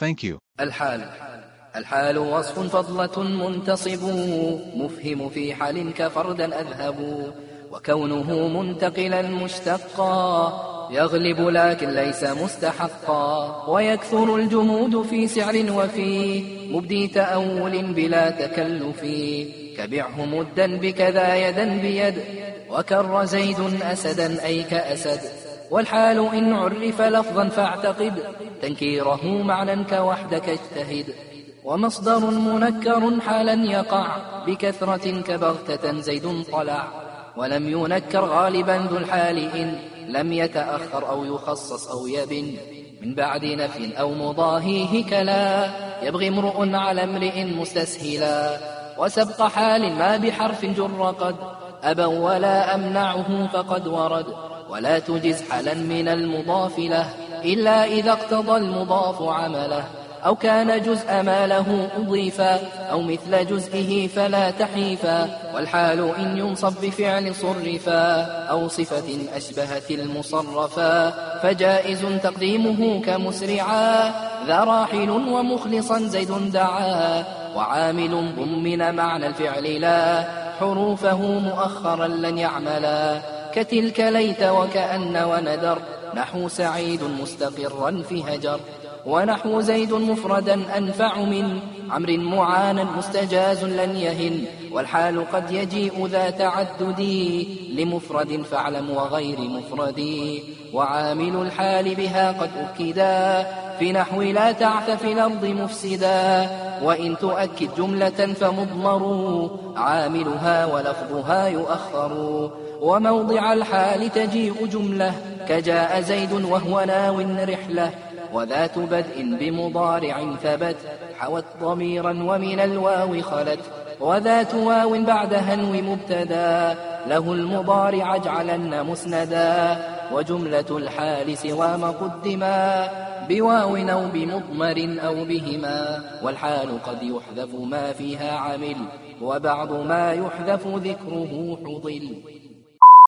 Thank you. الحال. الحال وصف فضلة منتصب. مفهم في حال كفردا أذهب. وكونه منتقلا مشتقا. يغلب لكن ليس مستحقا. ويكثر الجمود في سعر وفي. مبدي تأول بلا تكلف. كبعه مدا بكذا يدا بيد. وكر زيد أسدا أي كأسد. والحال إن عرف لفظا فاعتقد تنكيره معنى كوحدك اجتهد. ومصدر منكر حالا يقع بكثرة كبغتة زيد طلع. ولم ينكر غالبا ذو الحال إن لم يتأخر أو يخصص أو يبن. من بعد نفي أو مضاهيه كلا. يبغي امرؤ على امرئ مستسهلا. وسبق حال ما بحرف جر قد. أبا ولا أمنعه فقد ورد. ولا تجز حلا من المضاف له إلا إذا اقتضى المضاف عمله أو كان جزء ما له أضيفا أو مثل جزئه فلا تحيفا والحال إن ينصب بفعل صرفا أو صفة أشبهت المصرفا فجائز تقديمه كمسرعا ذا راحل ومخلصا زيد دعا وعامل ضمن معنى الفعل لا حروفه مؤخرا لن يعملا كتلك ليت وكأن وندر نحو سعيد مستقرا في هجر. ونحو زيد مفردا أنفع من عمر معانا مستجاز لن يهن والحال قد يجيء ذا تعدد لمفرد فاعلم وغير مفرد. وعامل الحال بها قد أكدا في نحو لا تعث في الأرض مفسدا. وإن تؤكد جملة فمضمر عاملها ولفظها يؤخر. وموضع الحال تجيء جملة كجاء زيد وهو ناو رحلة. وذات بدء بمضارع ثبت حوت ضميرا ومن الواو خلت. وذات واو بعد هنو مبتدا له المضارع اجعلن مسندا. وجملة الحال سوى ما قدما بواو أو بمضمر أو بهما. والحال قد يحذف ما فيها عمل وبعض ما يحذف ذكره حضل.